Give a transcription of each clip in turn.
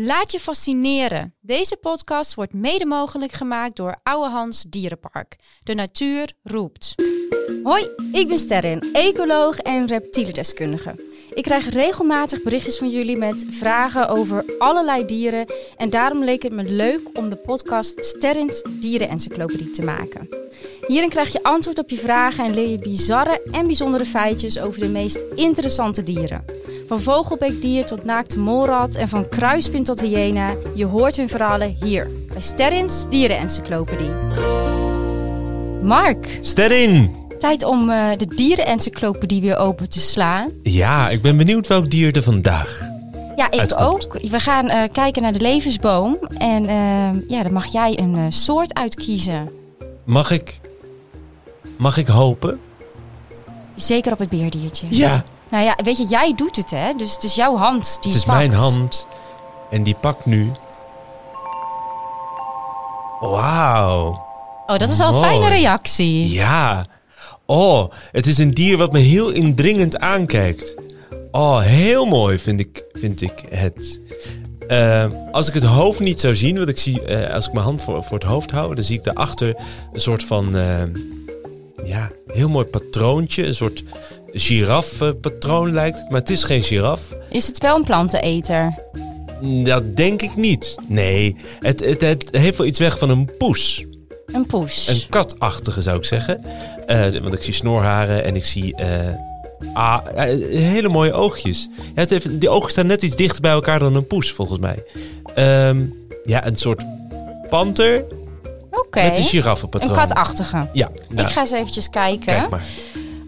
Laat je fascineren. Deze podcast wordt mede mogelijk gemaakt door Oude Hans Dierenpark. De natuur roept. Hoi, ik ben Sterren, ecoloog en reptielendeskundige. Ik krijg regelmatig berichtjes van jullie met vragen over allerlei dieren. En daarom leek het me leuk om de podcast Sterrens Dierenencyclopedie te maken. Hierin krijg je antwoord op je vragen en leer je bizarre en bijzondere feitjes over de meest interessante dieren. Van vogelbeekdier tot naakte molrat en van kruispin tot hyena. Je hoort hun verhalen hier bij Sterrins Dierenencyclopedie. Mark, Sterrin! Tijd om eh, de Dierenencyclopedie weer open te slaan. Ja, ik ben benieuwd welk dier er vandaag. Ja, ik Uitkomt. ook. We gaan eh, kijken naar de levensboom. En eh, ja, dan mag jij een soort uitkiezen. Mag ik. Mag ik hopen? Zeker op het beerdiertje. Ja, Nou ja, weet je, jij doet het hè. Dus het is jouw hand die het is pakt. mijn hand. En die pakt nu. Wauw. Oh, dat is al een fijne reactie. Ja. Oh, het is een dier wat me heel indringend aankijkt. Oh, heel mooi vind ik, vind ik het. Eh, als ik het hoofd niet zou zien, want ik zie, eh, als ik mijn hand voor, voor het hoofd hou, dan zie ik daarachter een soort van, eh, ja, heel mooi patroontje. Een soort giraffe-patroon lijkt het, maar het is geen giraf. Is het wel een planteneter? Dat denk ik niet. Nee, het, het, het heeft wel iets weg van een poes. Een poes. Een katachtige zou ik zeggen. Eh, want ik zie snorharen en ik zie eh, ah, eh, hele mooie oogjes. Ja, het heeft, die ogen staan net iets dichter bij elkaar dan een poes, volgens mij. Ehm, ja, een soort panter Oké. met een giraffenpatroon. Een katachtige. Ja, nou, Ik ga eens eventjes kijken. kijk maar.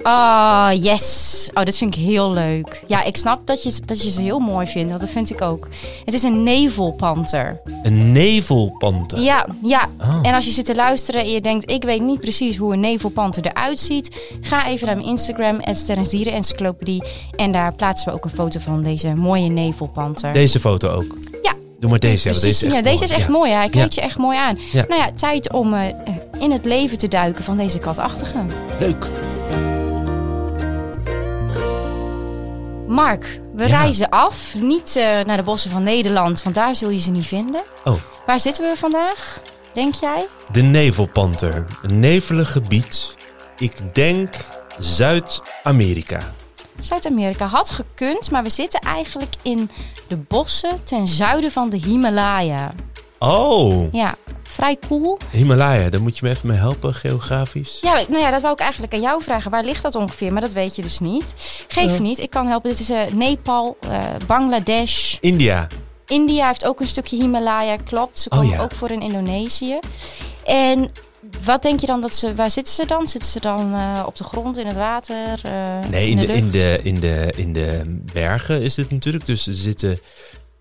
Oh, yes. Oh, dat vind ik heel leuk. Ja, ik snap dat je, dat je ze heel mooi vindt, want dat vind ik ook. Het is een nevelpanter. Een nevelpanter. Ja, ja. Oh. En als je zit te luisteren en je denkt, ik weet niet precies hoe een nevelpanter eruit ziet, ga even naar mijn Instagram, Encyclopedie. En daar plaatsen we ook een foto van deze mooie nevelpanter. Deze foto ook. Ja. Doe maar deze. Precies. deze is echt ja, deze mooi. is echt Ja. mooi. Hij kleedt je echt mooi aan. Ja. Nou ja, tijd om eh, in het leven te duiken van deze katachtige. Leuk. Mark, we Ja. reizen af. Niet eh, naar de bossen van Nederland, want daar zul je ze niet vinden. Oh. Waar zitten we vandaag, denk jij? De nevelpanter. Een nevelig gebied. Ik denk Zuid-Amerika. Zuid-Amerika had gekund, maar we zitten eigenlijk in de bossen ten zuiden van de Himalaya. Oh, Ja, vrij cool. Himalaya. Daar moet je me even mee helpen, geografisch. Ja, nou ja, dat wou ik eigenlijk aan jou vragen. Waar ligt dat ongeveer? Maar dat weet je dus niet. Geef niet, ik kan helpen. Dit is eh, Nepal, eh, Bangladesh. India. India heeft ook een stukje Himalaya, klopt. Ze Oh, komen ja. ook voor in Indonesië. En wat denk je dan dat ze... Waar zitten ze dan? Zitten ze dan eh, op de grond, in het water, eh, Nee, in de, lucht? in, de, in, de, in de bergen is dit natuurlijk. Dus ze zitten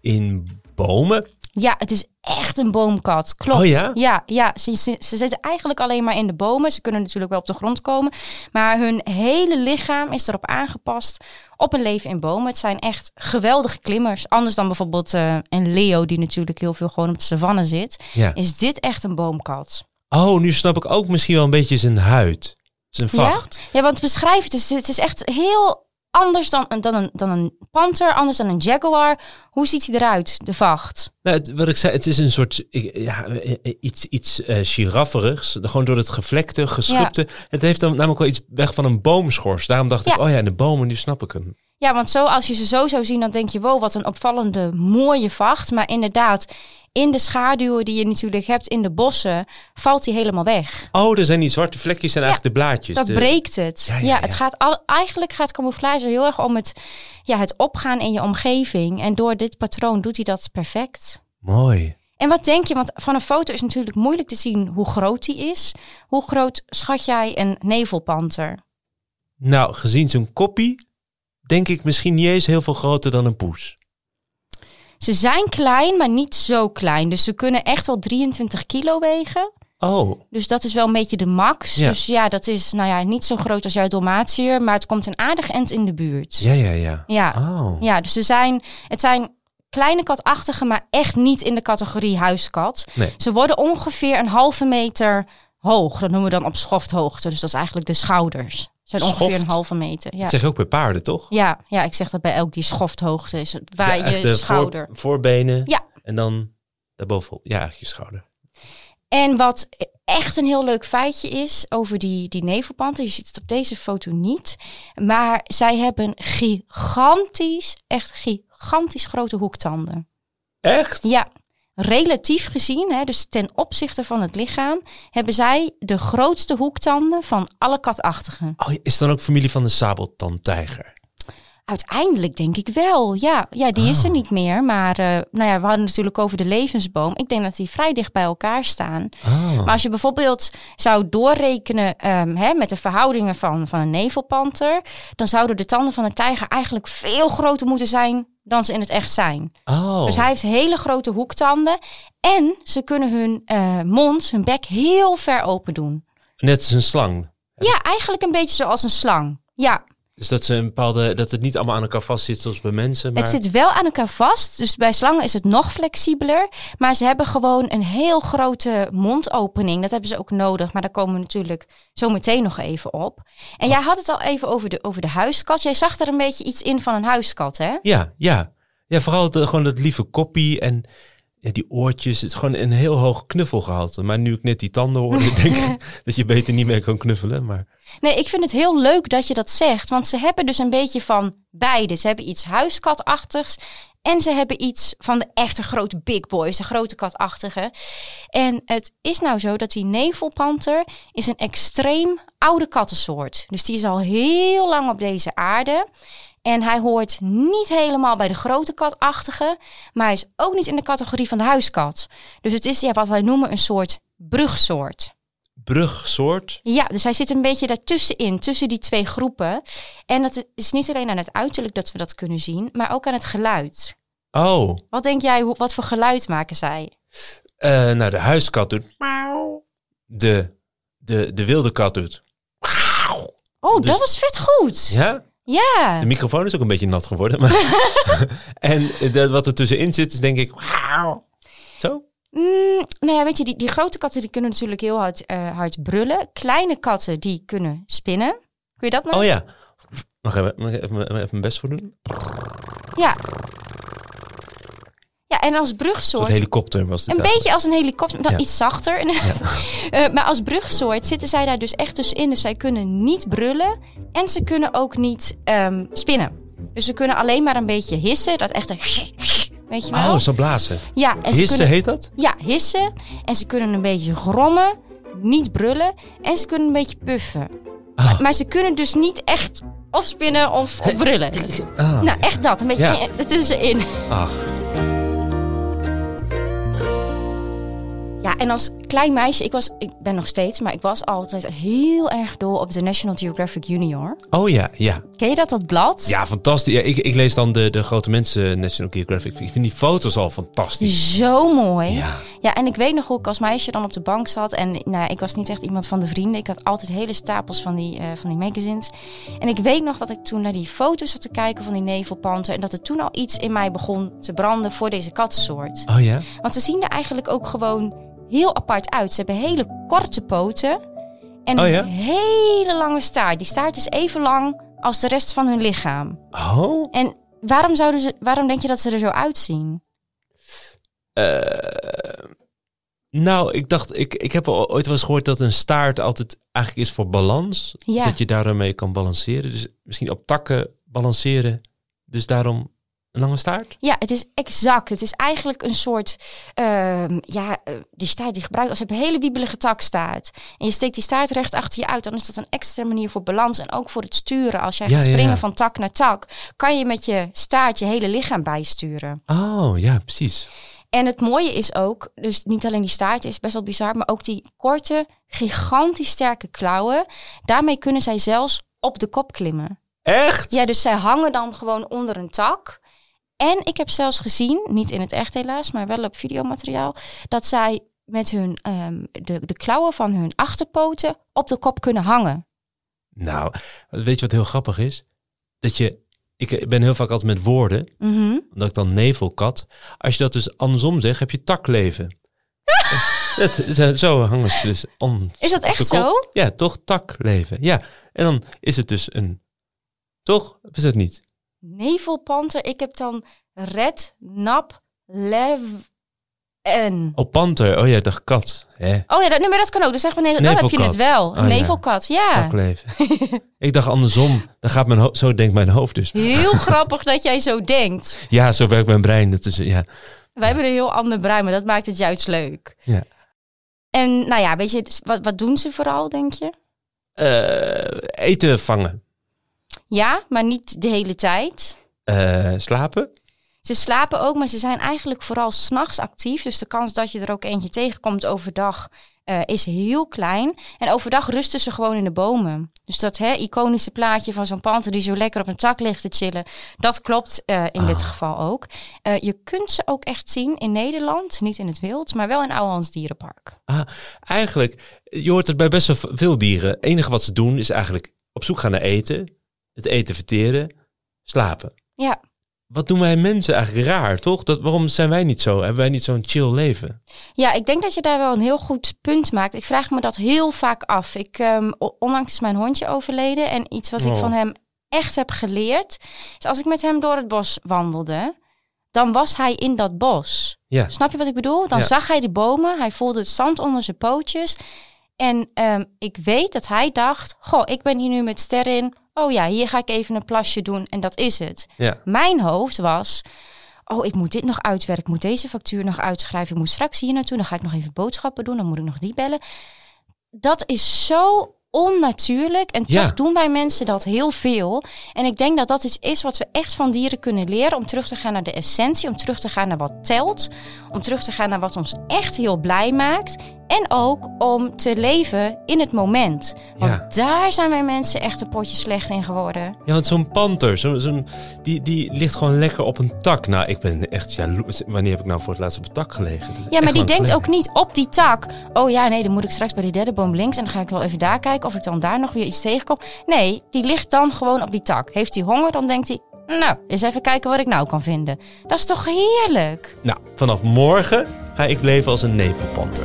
in bomen. Ja, het is echt een boomkat. Klopt. Oh ja? Ja, ja ze, ze, ze zitten eigenlijk alleen maar in de bomen. Ze kunnen natuurlijk wel op de grond komen. Maar hun hele lichaam is erop aangepast op een leven in bomen. Het zijn echt geweldige klimmers. Anders dan bijvoorbeeld eh, een leeuw die natuurlijk heel veel gewoon op de savanne zit. Ja. Is dit echt een boomkat? Oh, nu snap ik ook misschien wel een beetje zijn huid. Zijn vacht. Ja, want beschrijf het. Dus het is echt heel anders dan, dan, een, dan een panter, anders dan een jaguar. Hoe ziet hij eruit, de vacht? Nou, het- wat ik zei, het is een soort ja, eh, iets, iets eh girafferigs. Gewoon door het gevlekte, geschubte. Het heeft dan namelijk wel iets weg van een boomschors. Daarom dacht ik, oh ja, de bomen, nu snap ik hem. Ja, want zo als je ze zo zou zien, dan denk je, wow, wat een opvallende, mooie vacht. Maar inderdaad, in de schaduwen die je natuurlijk hebt in de bossen, valt hij helemaal weg. Oh, er zijn die zwarte vlekjes en eigenlijk de blaadjes. Dat de- breekt het. Ja, Ja, ja, het gaat al, eigenlijk gaat camouflage heel erg om het, ja, het opgaan in je omgeving. En door dit patroon doet hij dat perfect. Mooi. En wat denk je? Want van een foto is natuurlijk moeilijk te zien hoe groot die is. Hoe groot schat jij een nevelpanter? Nou, gezien zijn koppie, denk ik misschien niet eens heel veel groter dan een poes. Ze zijn klein, maar niet zo klein. Dus ze kunnen echt wel 23 kilo wegen. Oh, Dus dat is wel een beetje de max. Ja. Dus ja, dat is nou ja, niet zo groot als jouw Dalmatiër, maar het komt een aardig end in de buurt. ja, ja, ja. Ja, Oh. ja dus ze zijn, het zijn kleine katachtige, maar echt niet in de categorie huiskat. Nee. Ze worden ongeveer een halve meter hoog. Dat noemen we dan op schofthoogte. Dus dat is eigenlijk de schouders. Zijn ongeveer Schoft? een halve meter. Ja. Dat zeg je ook bij paarden, toch? Ja, ja, ik zeg dat bij elk die schofthoogte is. Waar je de schouder. Voor, voorbenen Ja, en dan daarbovenop. Ja, eigenlijk je schouder. En wat echt een heel leuk feitje is over die, die nevelpanter. Je ziet het op deze foto niet. Maar zij hebben gigantisch, echt gigantisch grote hoektanden. Echt? Ja, relatief gezien, hè, dus ten opzichte van het lichaam, hebben zij de grootste hoektanden van alle katachtigen. Oh, is dan ook familie van de sabeltandtijger? Uiteindelijk denk ik wel. Ja, ja die is er Oh. niet meer. Maar eh, nou ja, we hadden natuurlijk over de levensboom. Ik denk dat die vrij dicht bij elkaar staan. Oh. Maar als je bijvoorbeeld zou doorrekenen ehm, hè, met de verhoudingen van, van een nevelpanter, dan zouden de tanden van een tijger eigenlijk veel groter moeten zijn dan ze in het echt zijn. oh. Dus hij heeft hele grote hoektanden en ze kunnen hun eh, mond, hun bek heel ver open doen. Net als een slang. Ja, eigenlijk een beetje zoals een slang. Ja, Dus dat, ze een bepaalde, dat het niet allemaal aan elkaar vast zit zoals bij mensen. Maar... Het zit wel aan elkaar vast. Dus bij slangen is het nog flexibeler. Maar ze hebben gewoon een heel grote mondopening. Dat hebben ze ook nodig. Maar daar komen we natuurlijk zo meteen nog even op. En jij had het al even over de, over de huiskat. Jij zag er een beetje iets in van een huiskat, hè? Ja, ja. Ja, vooral het, eh, gewoon dat lieve koppie en ja, die oortjes. Het is gewoon een heel hoog knuffelgehalte. Maar nu ik net die tanden hoorde, denk ik dat je beter niet meer kan knuffelen. Maar Nee, ik vind het heel leuk dat je dat zegt. Want ze hebben dus een beetje van beide. Ze hebben iets huiskatachtigs. En ze hebben iets van de echte grote big boys, de grote katachtige. En het is nou zo dat die nevelpanter is een extreem oude kattensoort. Dus die is al heel lang op deze aarde. En hij hoort niet helemaal bij de grote katachtige, maar hij is ook niet in de categorie van de huiskat. Dus het is ja, wat wij noemen een soort brugsoort. Brugsoort. Ja, dus hij zit een beetje daartussenin, tussen die twee groepen. En dat is niet alleen aan het uiterlijk dat we dat kunnen zien, maar ook aan het geluid. Oh, Wat denk jij, hoe- wat voor geluid maken zij? eh, nou de huiskat doet. De, de, de wilde kat doet. Oh, Dus- dat was vet goed. Ja, Ja. de microfoon is ook een beetje nat geworden. Maar en eh, dat, wat er tussenin zit is denk ik... Zo? Mm, nou ja, weet je, die, die grote katten die kunnen natuurlijk heel hard, eh, hard brullen. Kleine katten die kunnen spinnen. Kun je dat maar? Oh ja. Mag ik even, mag mijn best voor doen? Ja. Ja, en als Een brugsoort... soort helikopter was dit. Een eigenlijk. beetje als een helikopter, dan Ja. iets zachter. Eh, maar als brugsoort zitten zij daar dus echt tussenin. Dus zij kunnen niet brullen en ze kunnen ook niet ehm, spinnen. Dus ze kunnen alleen maar een beetje hissen. Dat echte... Weet je wel? Oh, zo blazen. ja, en ze Hissen kunnen, heet dat? ja, hissen. En ze kunnen een beetje grommen, niet brullen. En ze kunnen een beetje puffen. Ah. Maar ze kunnen dus niet echt of spinnen of, of brullen. Ah, Nou, echt dat. Een beetje Ja. ertussenin. ach. Ja, en als klein meisje, ik, was, ik ben nog steeds, maar ik was altijd heel erg dol op de National Geographic Junior. Oh ja, ja. Ken je dat, dat blad? Ja, fantastisch. Ja, ik, ik lees dan de, de grote mensen National Geographic. Ik vind die foto's al fantastisch. Zo mooi. Ja. Ja, en ik weet nog hoe ik als meisje dan op de bank zat. En nou, ik was niet echt iemand van de vrienden. Ik had altijd hele stapels van die, eh, van die magazines. En ik weet nog dat ik toen naar die foto's zat te kijken van die nevelpanter. En dat er toen al iets in mij begon te branden voor deze katsoort. Oh ja? Want ze zien er eigenlijk ook gewoon heel apart uit. Ze hebben hele korte poten en Oh een hele lange staart. Die staart is even lang als de rest van hun lichaam. Oh? En waarom, zouden ze, waarom denk je dat ze er zo uitzien? Eh, nou, ik dacht, ik, ik heb ooit wel eens gehoord dat een staart altijd eigenlijk is voor balans. Dus Ja. dat je daarmee kan balanceren. Dus misschien op takken balanceren. Dus daarom lange staart? Ja, het is exact. Het is eigenlijk een soort, ehm, ja, eh, die staart die gebruikt als je hebt een hele wiebelige takstaart. En je steekt die staart recht achter je uit, dan is dat een extra manier voor balans en ook voor het sturen. Als jij Ja, gaat ja, springen ja. van tak naar tak, kan je met je staart je hele lichaam bijsturen. Oh, ja, precies. En het mooie is ook, dus niet alleen die staart is best wel bizar, maar ook die korte, gigantisch sterke klauwen. Daarmee kunnen zij zelfs op de kop klimmen. Echt? Ja, dus zij hangen dan gewoon onder een tak. En ik heb zelfs gezien, niet in het echt helaas, maar wel op videomateriaal, dat zij met hun, ehm, de, de klauwen van hun achterpoten op de kop kunnen hangen. Nou, weet je wat heel grappig is? Dat je, ik ben heel vaak altijd met woorden, Mhm. omdat ik dan nevelkat. Als je dat dus andersom zegt, heb je takleven. dat, zo hangen ze dus om. Is dat echt zo? Ja, toch takleven. Ja, en dan is het dus een. Toch? Of is het niet? Nevelpanter, ik heb dan red, nap, lev, En... Oh, panter. Oh ja, ik dacht kat. Hè? Oh ja, dat, nee, maar dat kan ook. Dus zeg maar, nee, dan heb je het wel. Oh ja. nevelkat, ja. Takleven. ik dacht andersom. Dan gaat mijn zo denkt mijn hoofd dus. Heel grappig dat jij zo denkt. Ja, zo werkt mijn brein. Dat is, ja. Wij hebben een heel ander brein, maar dat maakt het juist leuk. Ja. En nou ja, weet je, dus wat, wat doen ze vooral, denk je? Eh, eten vangen. Ja, maar niet de hele tijd. Eh, slapen. Ze slapen ook, maar ze zijn eigenlijk vooral s'nachts actief. Dus de kans dat je er ook eentje tegenkomt overdag eh, is heel klein. En overdag rusten ze gewoon in de bomen. Dus dat hè, iconische plaatje van zo'n panter die zo lekker op een tak ligt te chillen, dat klopt eh, in dit Ah. geval ook. Je kunt ze ook echt zien in Nederland, niet in het wild, maar wel in Ouwehands Dierenpark. Ah, eigenlijk, je hoort het bij best wel veel dieren. Het enige wat ze doen is eigenlijk op zoek gaan naar eten. Het eten verteren. Slapen. Ja, Wat doen wij mensen eigenlijk raar, toch? Dat, waarom zijn wij niet zo? Hebben wij niet zo'n chill leven? Ja, ik denk dat je daar wel een heel goed punt maakt. Ik vraag me dat heel vaak af. Ik, ehm, o- onlangs is mijn hondje overleden. En iets wat ik Oh. van hem echt heb geleerd. Is als ik met hem door het bos wandelde. Dan was hij in dat bos. Ja. Snap je wat ik bedoel? Dan Ja. zag hij de bomen. Hij voelde het zand onder zijn pootjes. En ehm, ik weet dat hij dacht: Goh, ik ben hier nu met Ster in. Oh ja, hier ga ik even een plasje doen. En dat is het. Ja. Mijn hoofd was, oh, ik moet dit nog uitwerken, ik moet deze factuur nog uitschrijven, ik moet straks hier naartoe, dan ga ik nog even boodschappen doen, dan moet ik nog die bellen. Dat is zo onnatuurlijk en toch doen wij mensen dat heel veel. En ik denk dat dat iets is wat we echt van dieren kunnen leren, om terug te gaan naar de essentie, om terug te gaan naar wat telt, om terug te gaan naar wat ons echt heel blij maakt. En ook om te leven in het moment. Want Ja. daar zijn wij mensen echt een potje slecht in geworden. Ja, want zo'n panter, zo, zo'n, die, die ligt gewoon lekker op een tak. Nou, ik ben echt jaloers. Wanneer heb ik nou voor het laatst op een tak gelegen? Ja, maar die denkt ook niet op die tak. Oh ja, nee, dan moet ik straks bij die derde boom links en dan ga ik wel even daar kijken of ik dan daar nog weer iets tegenkom. Nee, die ligt dan gewoon op die tak. Heeft hij honger, dan denkt hij, nou, eens even kijken wat ik nou kan vinden. Dat is toch heerlijk? Nou, vanaf morgen ga ik leven als een nevelpanter.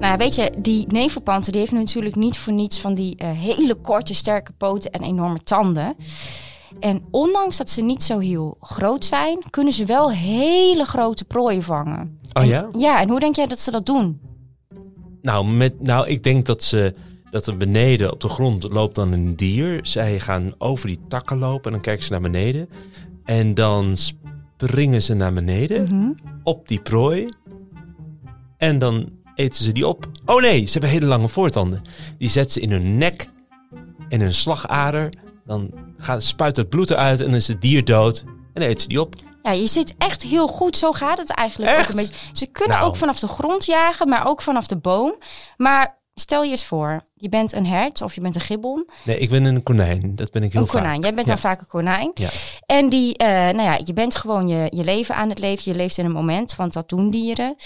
Nou, weet je, die nevelpanter die heeft natuurlijk niet voor niets van die eh, hele korte, sterke poten en enorme tanden. En ondanks dat ze niet zo heel groot zijn, kunnen ze wel hele grote prooien vangen. Oh En- ja? Ja, en hoe denk jij dat ze dat doen? Nou, met, nou, ik denk dat ze dat er beneden op de grond loopt dan een dier. Zij gaan over die takken lopen en dan kijken ze naar beneden. En dan springen ze naar beneden Mhm. op die prooi. En dan eten ze die op. Oh nee, ze hebben hele lange voortanden. Die zetten ze in hun nek en hun slagader. Dan gaat, spuit het bloed eruit en dan is het dier dood. En dan eten ze die op. Ja, je zit echt heel goed. Zo gaat het eigenlijk Echt? ook een beetje. Ze kunnen Nou. ook vanaf de grond jagen, maar ook vanaf de boom. Maar stel je eens voor, je bent een hert of je bent een gibbon. Nee, ik ben een konijn. Dat ben ik heel een konijn. Jij bent Ja. dan vaak een konijn. Ja. En die, eh, nou ja, je bent gewoon je, je leven aan het leven. Je leeft in een moment, want dat doen dieren.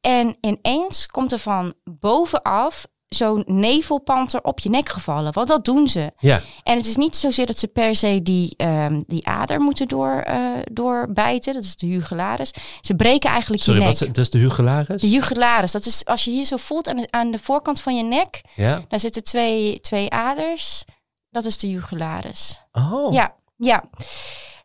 En ineens komt er van bovenaf zo'n nevelpanter op je nek gevallen. Want dat doen ze. Ja, En het is niet zozeer dat ze per se die, ehm, die ader moeten door, eh, doorbijten. Dat is de jugularis. Ze breken eigenlijk sorry, je nek. is- dat is de hugularis? De jugularis, dat is als je hier zo voelt aan de, aan de voorkant van je nek. Ja? Daar zitten twee, twee aders. Dat is de jugularis. Oh. Ja, ja.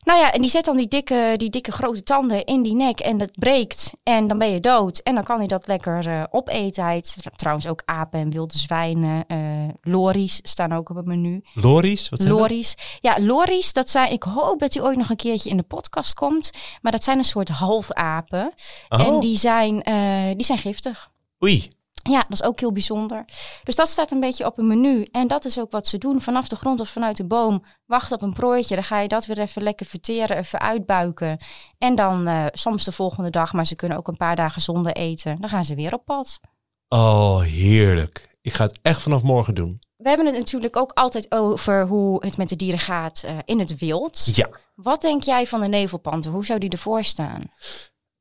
Nou ja, en die zet dan die dikke, die dikke grote tanden in die nek en dat breekt. En dan ben je dood. En dan kan hij dat lekker eh, opeten. Hij trouwens ook apen en wilde zwijnen. eh lories staan ook op het menu. Lories? Wat zijn dat? Lories. Ja, lories, dat zijn, ik hoop dat die ooit nog een keertje in de podcast komt. Maar dat zijn een soort halfapen. Oh. En die zijn, eh, die zijn giftig. Oei. Ja, dat is ook heel bijzonder. Dus dat staat een beetje op een menu. En dat is ook wat ze doen. Vanaf de grond of vanuit de boom. Wacht op een prooitje. Dan ga je dat weer even lekker verteren, even uitbuiken. En dan eh, soms de volgende dag, maar ze kunnen ook een paar dagen zonder eten. Dan gaan ze weer op pad. Oh, heerlijk. Ik ga het echt vanaf morgen doen. We hebben het natuurlijk ook altijd over hoe het met de dieren gaat eh, in het wild. Ja. Wat denk jij van de nevelpanter? Hoe zou die ervoor staan?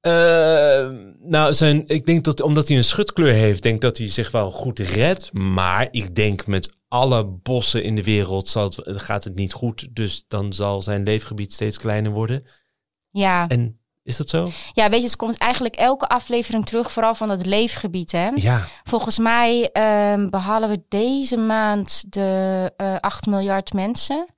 Eh, nou, zijn, ik denk dat omdat hij een schutkleur heeft, denk dat hij zich wel goed redt. Maar ik denk met alle bossen in de wereld zal het, gaat het niet goed. Dus dan zal zijn leefgebied steeds kleiner worden. Ja. En is dat zo? ja, weet je, het komt eigenlijk elke aflevering terug, vooral van het leefgebied. Hè? Ja. Volgens mij ehm, behalen we deze maand de eh 8 miljard mensen.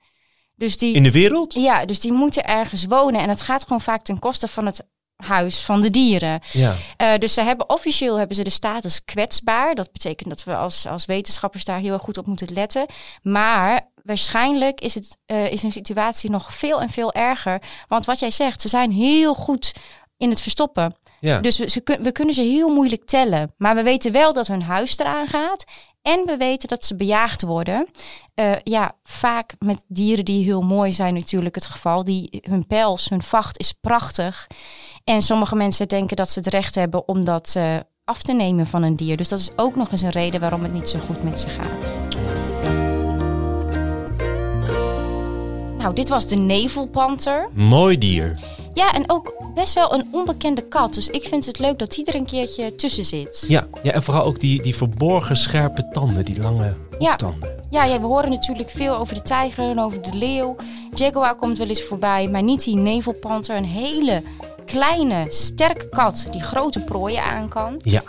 Dus die, In de wereld? ja, dus die moeten ergens wonen. En het gaat gewoon vaak ten koste van het huis van de dieren. Ja. Eh, dus ze hebben officieel hebben ze de status kwetsbaar. Dat betekent dat we als, als wetenschappers daar heel erg goed op moeten letten. Maar waarschijnlijk is, het, eh, is hun situatie nog veel en veel erger. Want wat jij zegt, ze zijn heel goed in het verstoppen. ja. Dus we, ze we kunnen ze heel moeilijk tellen. Maar we weten wel dat hun huis eraan gaat. En we weten dat ze bejaagd worden. Eh, ja, vaak met dieren die heel mooi zijn natuurlijk het geval. Die, hun pels, hun vacht is prachtig. En sommige mensen denken dat ze het recht hebben om dat eh, af te nemen van een dier. Dus dat is ook nog eens een reden waarom het niet zo goed met ze gaat. Nou, dit was de nevelpanter. Mooi dier. Ja, en ook best wel een onbekende kat. Dus ik vind het leuk dat die er een keertje tussen zit. Ja, ja en vooral ook die, die verborgen scherpe tanden, die lange Ja. tanden. Ja, ja, we horen natuurlijk veel over de tijger en over de leeuw. Jaguar komt wel eens voorbij, maar niet die nevelpanter. Een hele kleine, sterke kat die grote prooien aan kan. Ja.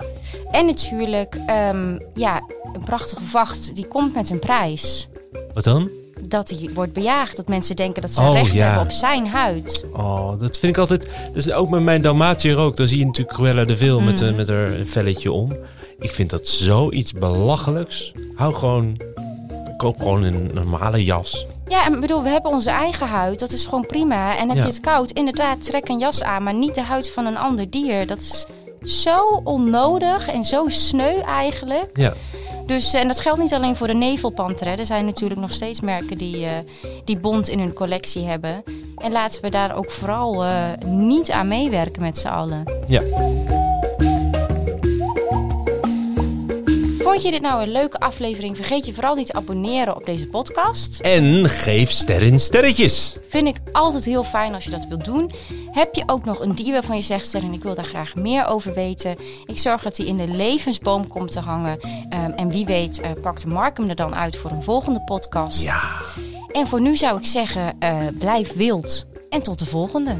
En natuurlijk, ehm, ja, een prachtige vacht. Die komt met een prijs. Wat dan? Dat hij wordt bejaagd. Dat mensen denken dat ze Oh, recht ja. hebben op zijn huid. Oh, dat vind ik altijd... Dus ook met mijn Dalmatiër ook. Dan zie je natuurlijk Cruella de Vil met, Mhm. eh, met haar velletje om. Ik vind dat zoiets belachelijks. Hou gewoon... Koop gewoon een normale jas. Ja, en ik bedoel, we hebben onze eigen huid. Dat is gewoon prima. En heb Ja. je het koud, inderdaad, trek een jas aan. Maar niet de huid van een ander dier. Dat is zo onnodig en zo sneu eigenlijk. Ja. Dus, en dat geldt niet alleen voor de nevelpanter. Hè. Er zijn natuurlijk nog steeds merken die, eh, die bont in hun collectie hebben. En laten we daar ook vooral eh, niet aan meewerken met z'n allen. Ja. Vond je dit nou een leuke aflevering? Vergeet je vooral niet te abonneren op deze podcast. En geef sterren sterretjes. Vind ik altijd heel fijn als je dat wilt doen. Heb je ook nog een dier waarvan je zegt, Sterren, ik wil daar graag meer over weten. Ik zorg dat hij in de levensboom komt te hangen. Ehm, en wie weet eh, pakt Mark hem er dan uit voor een volgende podcast. Ja. En voor nu zou ik zeggen, eh, blijf wild. En tot de volgende.